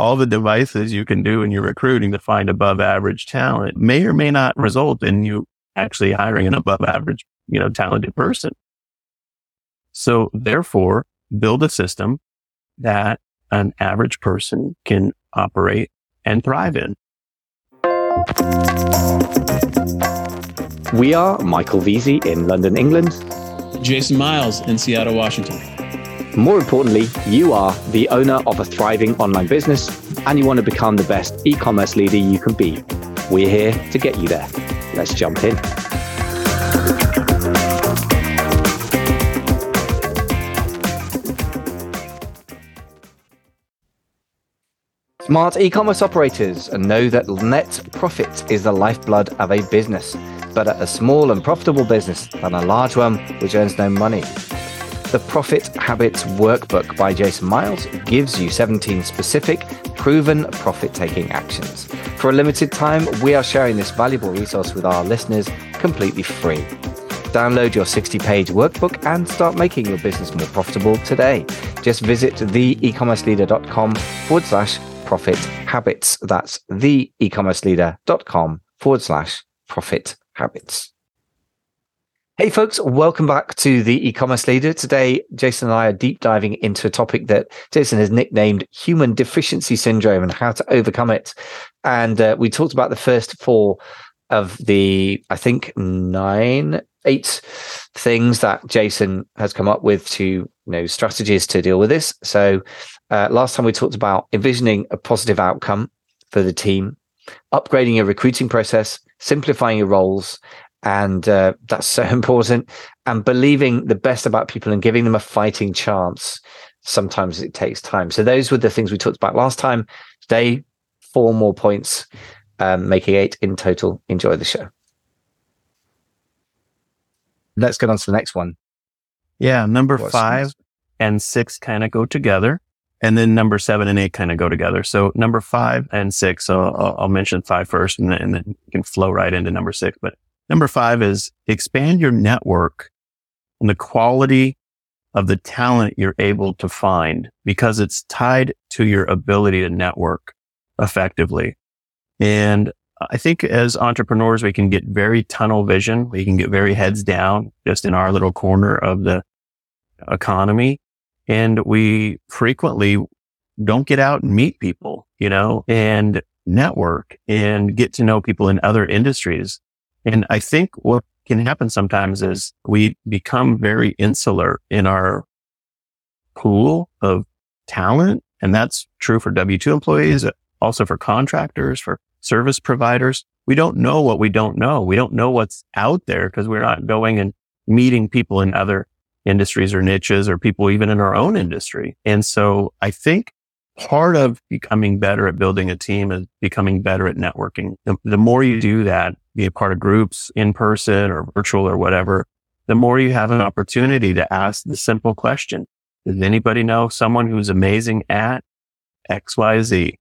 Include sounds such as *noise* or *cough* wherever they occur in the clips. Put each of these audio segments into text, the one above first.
all the devices you can do in your recruiting to find above average talent may or may not result in you actually hiring an above average, you know, talented person. So therefore, build a system that an average person can operate and thrive in. We are Michael Veazey in London, England. Jason Miles in Seattle, Washington. More importantly, you are the owner of a thriving online business and you want to become the best e commerce leader you can be. We're here to get you there. Let's jump in. Smart e-commerce operators know that net profit is the lifeblood of a business, better a small and profitable business than a large one which earns no money. The Profit Habits Workbook by Jason Miles gives you 17 specific, proven profit taking actions. For a limited time, we are sharing this valuable resource with our listeners completely free. Download your 60 page workbook and start making your business more profitable today. Just visit theecommerceleader.com forward slash profit habits. That's theecommerceleader.com forward slash profit habits. Hey folks, welcome back to the e-commerce leader. Today, Jason and I are deep diving into a topic that Jason has nicknamed human deficiency syndrome and how to overcome it. And uh, we talked about the first four of the, I think, nine, eight things that Jason has come up with to, you know, strategies to deal with this. So uh, last time we talked about envisioning a positive outcome for the team, upgrading your recruiting process, simplifying your roles, and uh, that's so *laughs* important. And believing the best about people and giving them a fighting chance. Sometimes it takes time. So those were the things we talked about last time. Today, four more points, um, making eight in total. Enjoy the show. Let's get on to the next one. Yeah, number What's five next? and six kind of go together. And then number seven and eight kind of go together. So number five and six, so I'll, I'll mention five first and then, and then you can flow right into number six. But number five is expand your network and the quality of the talent you're able to find because it's tied to your ability to network effectively. And I think as entrepreneurs, we can get very tunnel vision. We can get very heads down just in our little corner of the economy. And we frequently don't get out and meet people, you know, and network and get to know people in other industries. And I think what can happen sometimes is we become very insular in our pool of talent. And that's true for W2 employees, also for contractors, for service providers. We don't know what we don't know. We don't know what's out there because we're not going and meeting people in other industries or niches or people even in our own industry. And so I think part of becoming better at building a team is becoming better at networking. The, the, more you do that, be a part of groups in person or virtual or whatever, the more you have an opportunity to ask the simple question. Does anybody know someone who's amazing at XYZ?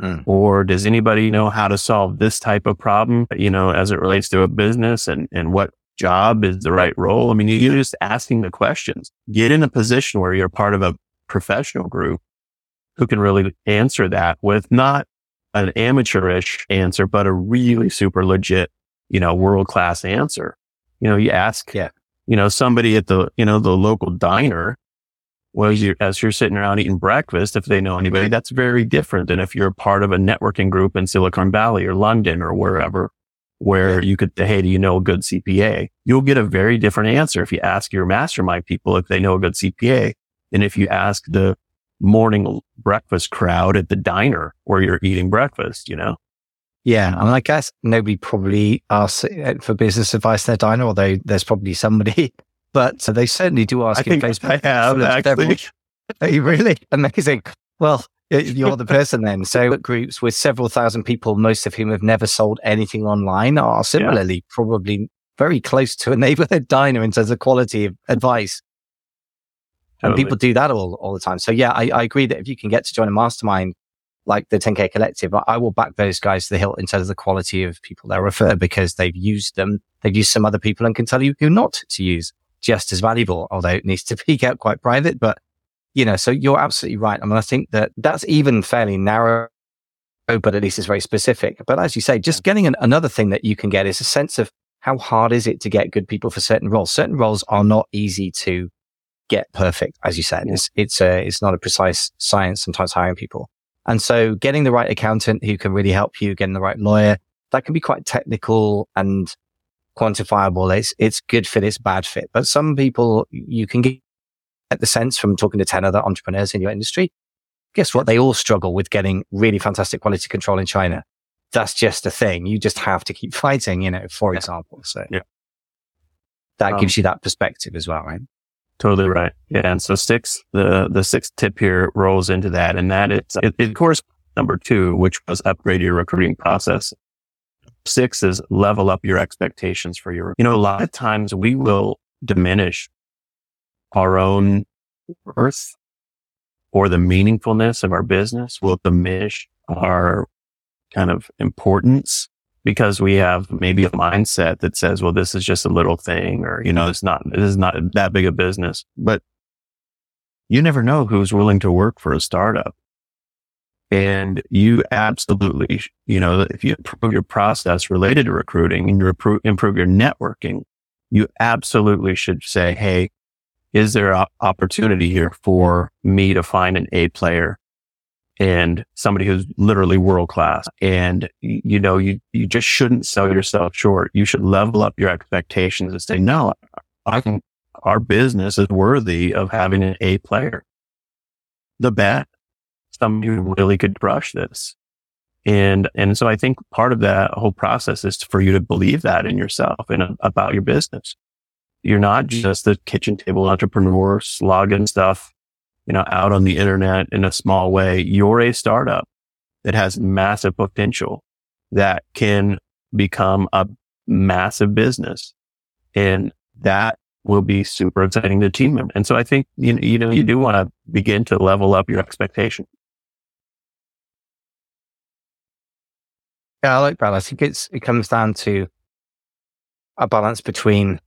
Mm. Or does anybody know how to solve this type of problem, you know, as it relates to a business and, and what job is the right role. I mean, you're just asking the questions. Get in a position where you're part of a professional group who can really answer that with not an amateurish answer, but a really super legit, you know, world class answer. You know, you ask, yeah. you know, somebody at the, you know, the local diner, well, you as you're sitting around eating breakfast, if they know anybody, that's very different than if you're part of a networking group in Silicon Valley or London or wherever where you could, hey, do you know a good CPA? You'll get a very different answer if you ask your mastermind people if they know a good CPA than if you ask the morning breakfast crowd at the diner where you're eating breakfast, you know? Yeah. I mean, I guess nobody probably asks for business advice at their diner, although there's probably somebody, *laughs* but they certainly do ask I think Facebook. I have actually. *laughs* Are you really? Amazing. Well, you're the person then. So *laughs* groups with several thousand people, most of whom have never sold anything online are similarly yeah. probably very close to a neighborhood diner in terms of quality of advice. Totally. And people do that all, all the time. So yeah, I, I agree that if you can get to join a mastermind like the 10K collective, I will back those guys to the hilt in terms of the quality of people they refer because they've used them. They've used some other people and can tell you who not to use just as valuable, although it needs to *laughs* be kept quite private, but you know, so you're absolutely right. I mean, I think that that's even fairly narrow, Oh, but at least it's very specific. But as you say, just getting an, another thing that you can get is a sense of how hard is it to get good people for certain roles? Certain roles are not easy to get perfect, as you said. It's, it's a, it's not a precise science sometimes hiring people. And so getting the right accountant who can really help you, getting the right lawyer, that can be quite technical and quantifiable. It's, it's good fit, it's bad fit. But some people you can get the sense from talking to 10 other entrepreneurs in your industry. Guess what? They all struggle with getting really fantastic quality control in China. That's just a thing. You just have to keep *laughs* fighting, you know, for example. So yeah. that um, gives you that perspective as well, right? Totally right. Yeah. And so six, the, the sixth tip here rolls into that. And that is, it, it, course, number two, which was upgrade your recruiting process. Six is level up your expectations for your, you know, a lot of times we will diminish our own worth or the meaningfulness of our business will diminish our kind of importance because we have maybe a mindset that says, well, this is just a little thing or, you know, it's not, this is not that big a business, but you never know who's willing to work for a startup. And you absolutely, you know, if you improve your process related to recruiting and you improve, improve your networking, you absolutely should say, Hey, is there an opportunity here for me to find an A player and somebody who's literally world class. And you know, you, you just shouldn't sell yourself short. You should level up your expectations and say, no, I can, our business is worthy of having an A player. The bet, somebody who really could crush this. And, and so I think part of that whole process is for you to believe that in yourself and about your business. You're not just the kitchen table entrepreneur slogging stuff you know, out on the internet in a small way, you're a startup that has massive potential that can become a massive business. And that will be super exciting to team members. And so I think, you know, you know, you do want to begin to level up your expectation. Yeah, I like that. I think it's, it comes down to a balance between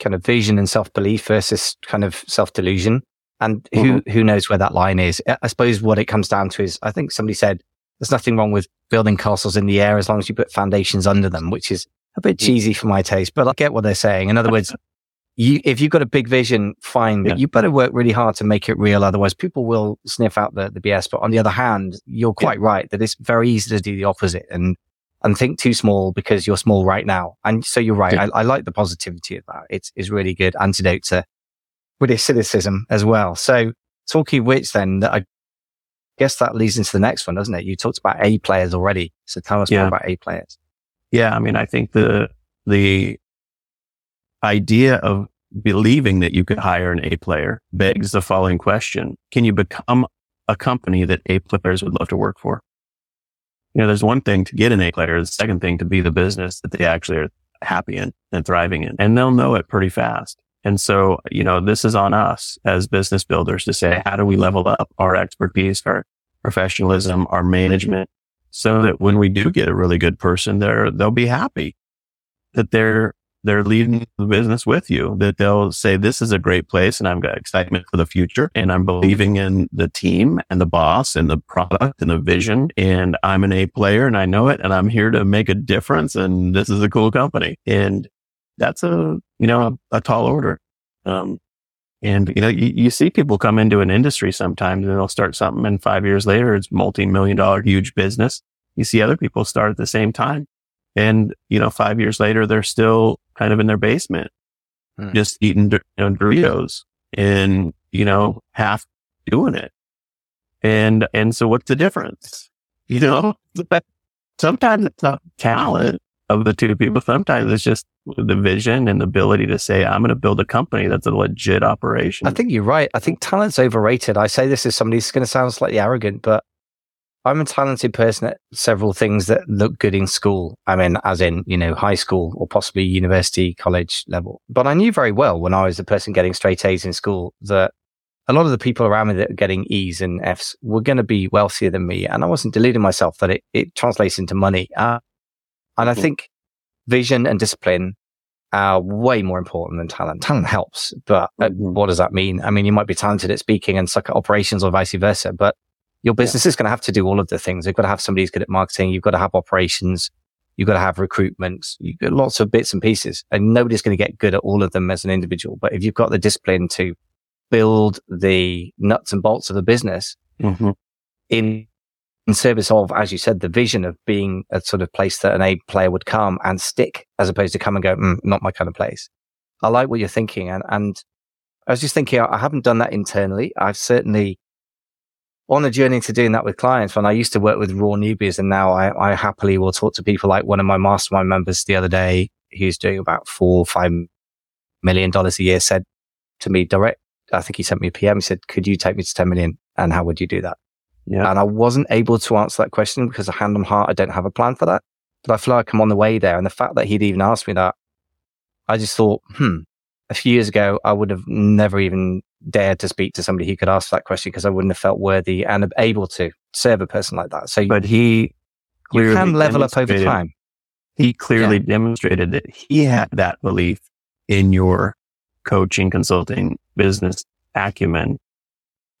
kind of vision and self belief versus kind of self delusion. And who, mm-hmm. who knows where that line is? I suppose what it comes down to is, I think somebody said there's nothing wrong with building castles in the air as long as you put foundations under them, which is a bit mm. cheesy for my taste, but I get what they're saying. In other words, *laughs* you, if you've got a big vision, fine, but yeah. you better work really hard to make it real. Otherwise people will sniff out the, the BS. But on the other hand, you're quite yeah. right that it's very easy to do the opposite and, and think too small because you're small right now. And so you're right. Yeah. I, I, like the positivity of that. It's, it's really good antidote to British cynicism as well. So talking which then, that I guess that leads into the next one, doesn't it? You talked about A players already. So tell us yeah. more about A players. Yeah. I mean, I think the, the idea of believing that you could hire an A player begs the following question. Can you become a company that A players would love to work for? You know, there's one thing to get an A player. The second thing to be the business that they actually are happy in and thriving in. And they'll know it pretty fast. And so, you know, this is on us as business builders to say, how do we level up our expertise, our professionalism, our management so that when we do get a really good person there, they'll be happy that they're, they're leading the business with you, that they'll say, this is a great place and I've got excitement for the future and I'm believing in the team and the boss and the product and the vision. And I'm an A player and I know it and I'm here to make a difference. And this is a cool company. And that's a, you know, a, a tall order. Um, and you know, you, you, see people come into an industry sometimes and they'll start something and five years later it's multi-million dollar huge business. You see other people start at the same time. And, you know, five years later, they're still kind of in their basement, hmm. just eating you know, Doritos and, you know, half doing it. And, and so what's the difference? *laughs* You know, *laughs* sometimes it's not talent of the two people. Sometimes it's just the vision and the ability to say, I'm going to build a company that's a legit operation. I think you're right. I think talent's overrated. I say this as somebody who's going to sound slightly arrogant, but I'm a talented person at several things that look good in school. I mean, as in, you know, high school or possibly university, college level. But I knew very well when I was the person getting straight A's in school that a lot of the people around me that are getting E's and F's were going to be wealthier than me. And I wasn't deluding myself that it, it translates into money. Uh, and I think vision and discipline are way more important than talent. Talent helps, but uh, mm-hmm. what does that mean? I mean, you might be talented at speaking and suck at operations or vice versa, but your business yeah. is going to have to do all of the things. You've got to have somebody who's good at marketing. You've got to have operations. You've got to have recruitment. You've got lots of bits and pieces and nobody's going to get good at all of them as an individual. But if you've got the discipline to build the nuts and bolts of a business mm-hmm. in in service of, as you said, the vision of being a sort of place that an A player would come and stick as opposed to come and go, mm, not my kind of place. I like what you're thinking. And, and I was just thinking, I haven't done that internally. I've certainly on a journey to doing that with clients when I used to work with raw newbies and now I, I happily will talk to people like one of my mastermind members the other day who's doing about four or five million dollars a year said to me direct, I think he sent me a PM. He said, could you take me to 10 million? And how would you do that? Yeah. And I wasn't able to answer that question because, a hand on heart, I don't have a plan for that. But I feel like I'm on the way there. And the fact that he'd even asked me that, I just thought, hmm, a few years ago, I would have never even dared to speak to somebody who could ask that question because I wouldn't have felt worthy and able to serve a person like that. So, but he you can level up over time. He clearly yeah. demonstrated that he had that belief in your coaching, consulting, business acumen.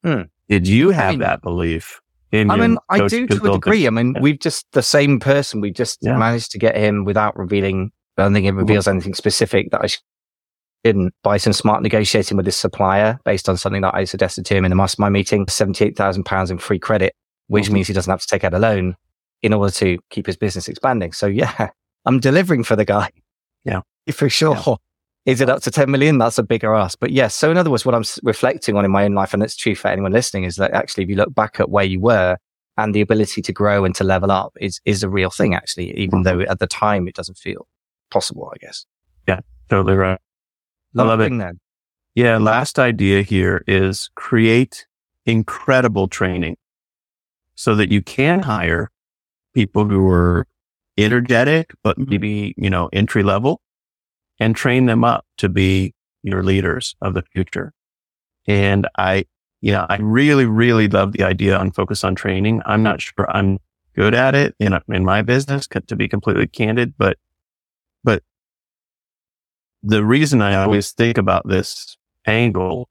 Hmm. Did you have I mean, that belief? In I mean, I do to a degree. I mean, we've just the same person. We just yeah. managed to get him without revealing. I don't think it reveals mm-hmm. anything specific that I didn't by some smart negotiating with his supplier based on something that I suggested to him in the mastermind meeting. Seventy-eight thousand pounds in free credit, which mm-hmm. means he doesn't have to take out a loan in order to keep his business expanding. So yeah, *laughs* I'm delivering for the guy. Yeah, *laughs* for sure. Yeah. Is it up to 10 million? That's a bigger ask. But yes. So in other words, what I'm reflecting on in my own life, and it's true for anyone listening, is that actually, if you look back at where you were and the ability to grow and to level up is, is a real thing, actually, even though at the time it doesn't feel possible, I guess. Yeah, totally right. I love it. Then. Yeah. Last idea here is create incredible training so that you can hire people who are energetic, but mm-hmm. maybe, you know, entry level and train them up to be your leaders of the future. And I, you know, I really, really love the idea on focus on training. I'm not sure I'm good at it in, in my business to be completely candid, but, but the reason I always think about this angle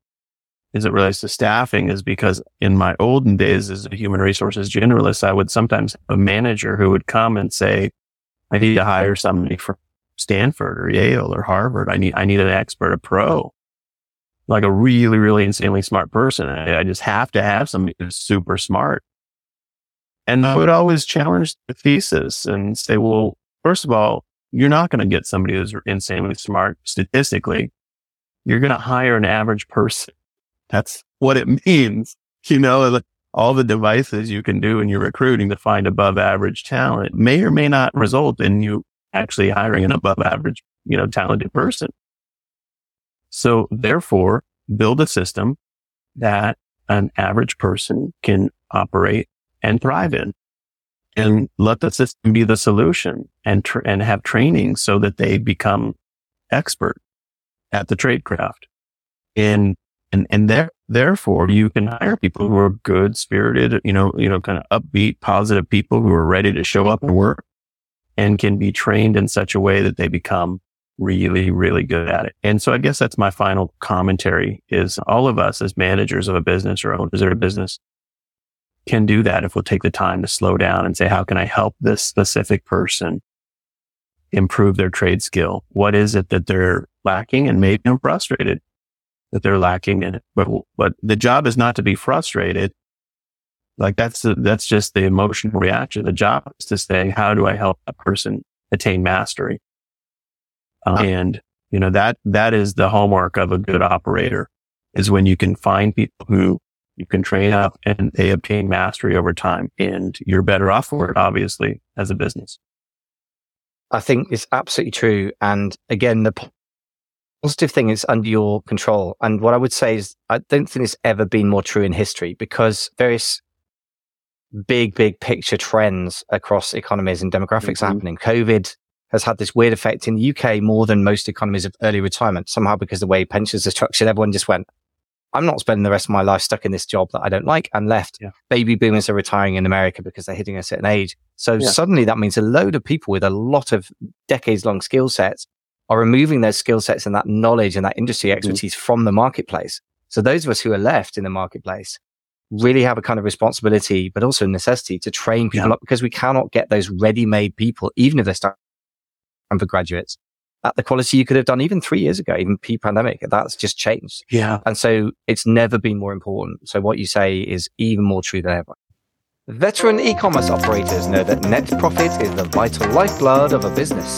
as it relates to staffing is because in my olden days as a human resources generalist, I would sometimes have a manager who would come and say, I need to hire somebody for Stanford or Yale or Harvard. I need, I need an expert, a pro, like a really, really insanely smart person. I, I just have to have somebody who's super smart. And I would always challenge the thesis and say, well, first of all, you're not going to get somebody who's insanely smart statistically. You're going to hire an average person. That's what it means. You know, all the devices you can do in your recruiting to find above average talent may or may not result in you actually hiring an above average, you know, talented person. So therefore build a system that an average person can operate and thrive in and let the system be the solution and, tr- and have training so that they become expert at the trade craft. And, and, and there, therefore you can hire people who are good spirited, you know, you know, kind of upbeat, positive people who are ready to show up and work and can be trained in such a way that they become really, really good at it. And so I guess that's my final commentary is all of us as managers of a business or owners of a business can do that if we'll take the time to slow down and say, how can I help this specific person improve their trade skill? What is it that they're lacking? And maybe I'm frustrated that they're lacking in it. But, but the job is not to be frustrated. Like that's, the, that's just the emotional reaction. The job is to say, how do I help a person attain mastery? Uh, and, you know, that, that is the hallmark of a good operator is when you can find people who you can train up and they obtain mastery over time and you're better off for it, obviously, as a business. I think it's absolutely true. And again, the positive thing is under your control. And what I would say is, I don't think it's ever been more true in history because various big, big picture trends across economies and demographics mm-hmm. happening. COVID has had this weird effect in the UK more than most economies of early retirement. Somehow, because the way pensions are structured, everyone just went, I'm not spending the rest of my life stuck in this job that I don't like and left. Yeah. Baby boomers are retiring in America because they're hitting a certain age. So yeah. suddenly that means a load of people with a lot of decades long skill sets are removing those skill sets and that knowledge and that industry mm. expertise mm. from the marketplace. So those of us who are left in the marketplace really have a kind of responsibility, but also necessity to train people yeah. up because we cannot get those ready-made people, even if they're starting for graduates at the quality you could have done even three years ago, even pre-pandemic. That's just changed. Yeah. And so it's never been more important. So what you say is even more true than ever. Veteran e-commerce operators know that net profit is the vital lifeblood of a business.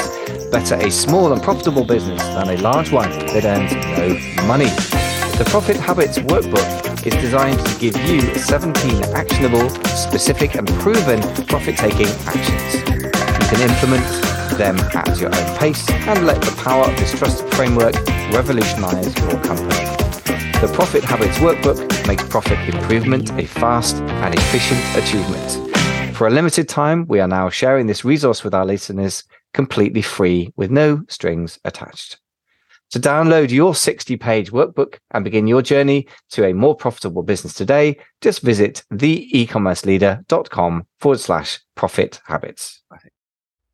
Better a small and profitable business than a large one that earns no money. The Profit Habits Workbook is designed to give you 17 actionable, specific and proven profit-taking actions. You can implement them at your own pace and let the power of this trusted framework revolutionize your company. The Profit Habits Workbook makes profit improvement a fast and efficient achievement. For a limited time, we are now sharing this resource with our listeners completely free with no strings attached. To download your 60 page workbook and begin your journey to a more profitable business today, just visit theecommerceleader.com forward slash profit habits.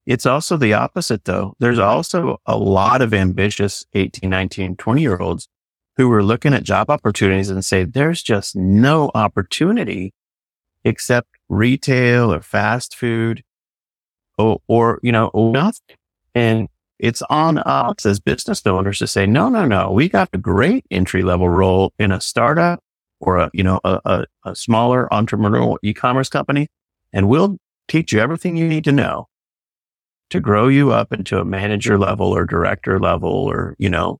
It's also the opposite though. There's also a lot of ambitious 18, 19, 20 year olds who are looking at job opportunities and say, there's just no opportunity except retail or fast food or, or you know, nothing. And it's on us as business owners to say, no, no, no, we got a great entry level role in a startup or a, you know, a, a, a smaller entrepreneurial e-commerce company. And we'll teach you everything you need to know to grow you up into a manager level or director level or, you know,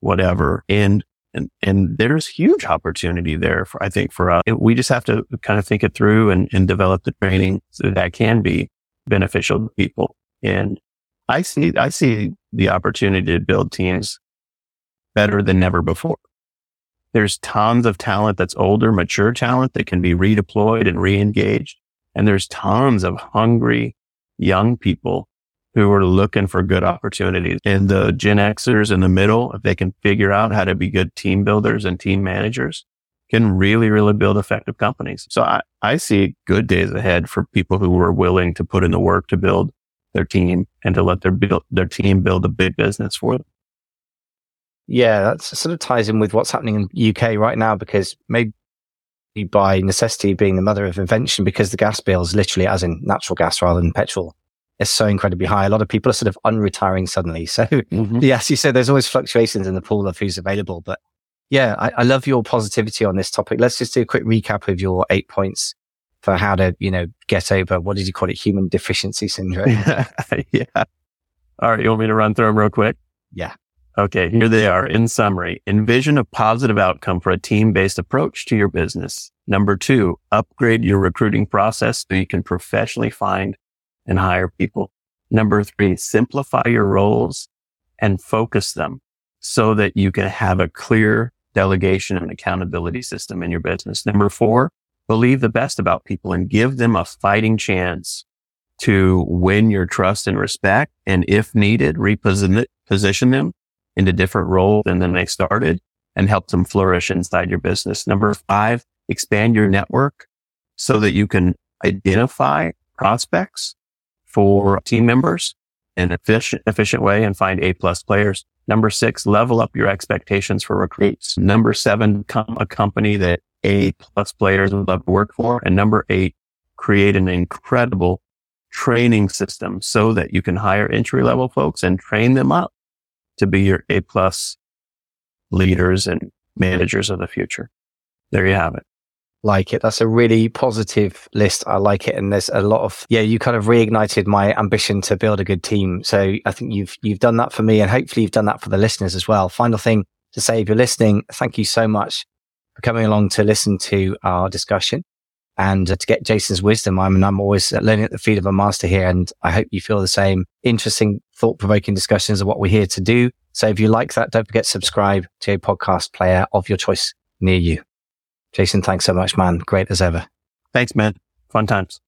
whatever. And, and, and there's huge opportunity there for, I think for us. We just have to kind of think it through and, and develop the training so that can be beneficial to people. And I see, I see the opportunity to build teams better than never before. There's tons of talent that's older, mature talent that can be redeployed and re-engaged. And there's tons of hungry young people who are looking for good opportunities. And the Gen Xers in the middle, if they can figure out how to be good team builders and team managers, can really, really build effective companies. So I, I see good days ahead for people who are willing to put in the work to build their team and to let their build, their team build a big business for them. Yeah, that sort of ties in with what's happening in UK right now because maybe by necessity being the mother of invention because the gas bills literally as in natural gas rather than petrol is so incredibly high. A lot of people are sort of unretiring suddenly. So mm-hmm. yes, you said there's always fluctuations in the pool of who's available. But yeah, I, I, love your positivity on this topic. Let's just do a quick recap of your eight points for how to, you know, get over what did you call it? Human deficiency syndrome. *laughs* yeah. All right. You want me to run through them real quick? Yeah. Okay. Here they are. In summary, envision a positive outcome for a team based approach to your business. Number two, upgrade your recruiting process so you can professionally find and hire people. Number three, simplify your roles and focus them so that you can have a clear delegation and accountability system in your business. Number four, believe the best about people and give them a fighting chance to win your trust and respect. And if needed, reposition them into different roles than they started and help them flourish inside your business. Number five, expand your network so that you can identify prospects for team members in an efficient, efficient way and find A plus players. Number six, level up your expectations for recruits. Number seven, come a company that A plus players would love to work for. And number eight, create an incredible training system so that you can hire entry level folks and train them up to be your A plus leaders and managers of the future. There you have it like it. That's a really positive list. I like it. And there's a lot of, yeah, you kind of reignited my ambition to build a good team. So I think you've, you've done that for me and hopefully you've done that for the listeners as well. Final thing to say, if you're listening, thank you so much for coming along to listen to our discussion and uh, to get Jason's wisdom. I mean, I'm always learning at the feet of a master here and I hope you feel the same interesting, thought provoking discussions of what we're here to do. So if you like that, don't forget to subscribe to a podcast player of your choice near you. Jason, thanks so much, man. Great as ever. Thanks, man. Fun times.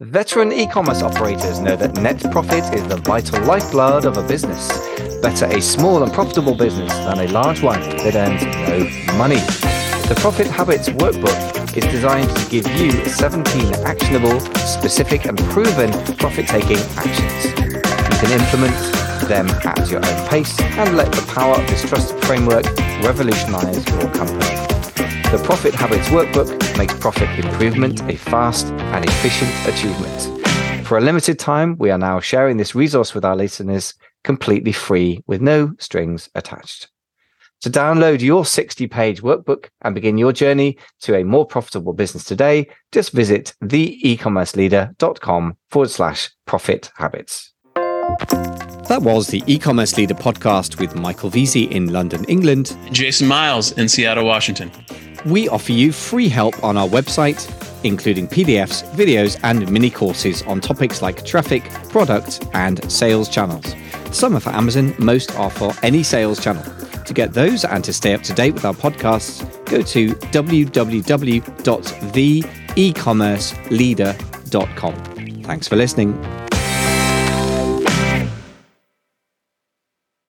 Veteran e-commerce operators know that net profit is the vital lifeblood of a business. Better a small and profitable business than a large one that earns no money. The Profit Habits Workbook is designed to give you 17 actionable, specific, and proven profit taking actions. You can implement them at your own pace and let the power of this trusted framework revolutionize your company. The Profit Habits Workbook makes profit improvement a fast and efficient achievement. For a limited time, we are now sharing this resource with our listeners completely free with no strings attached. To download your 60 page workbook and begin your journey to a more profitable business today, just visit theecommerceleader.com forward slash profit habits. That was the e-commerce leader podcast with Michael Veazey in London, England. Jason Miles in Seattle, Washington. We offer you free help on our website, including PDFs, videos, and mini courses on topics like traffic, product, and sales channels. Some are for Amazon, most are for any sales channel. To get those and to stay up to date with our podcasts, go to www.theecommerceleader.com. Thanks for listening.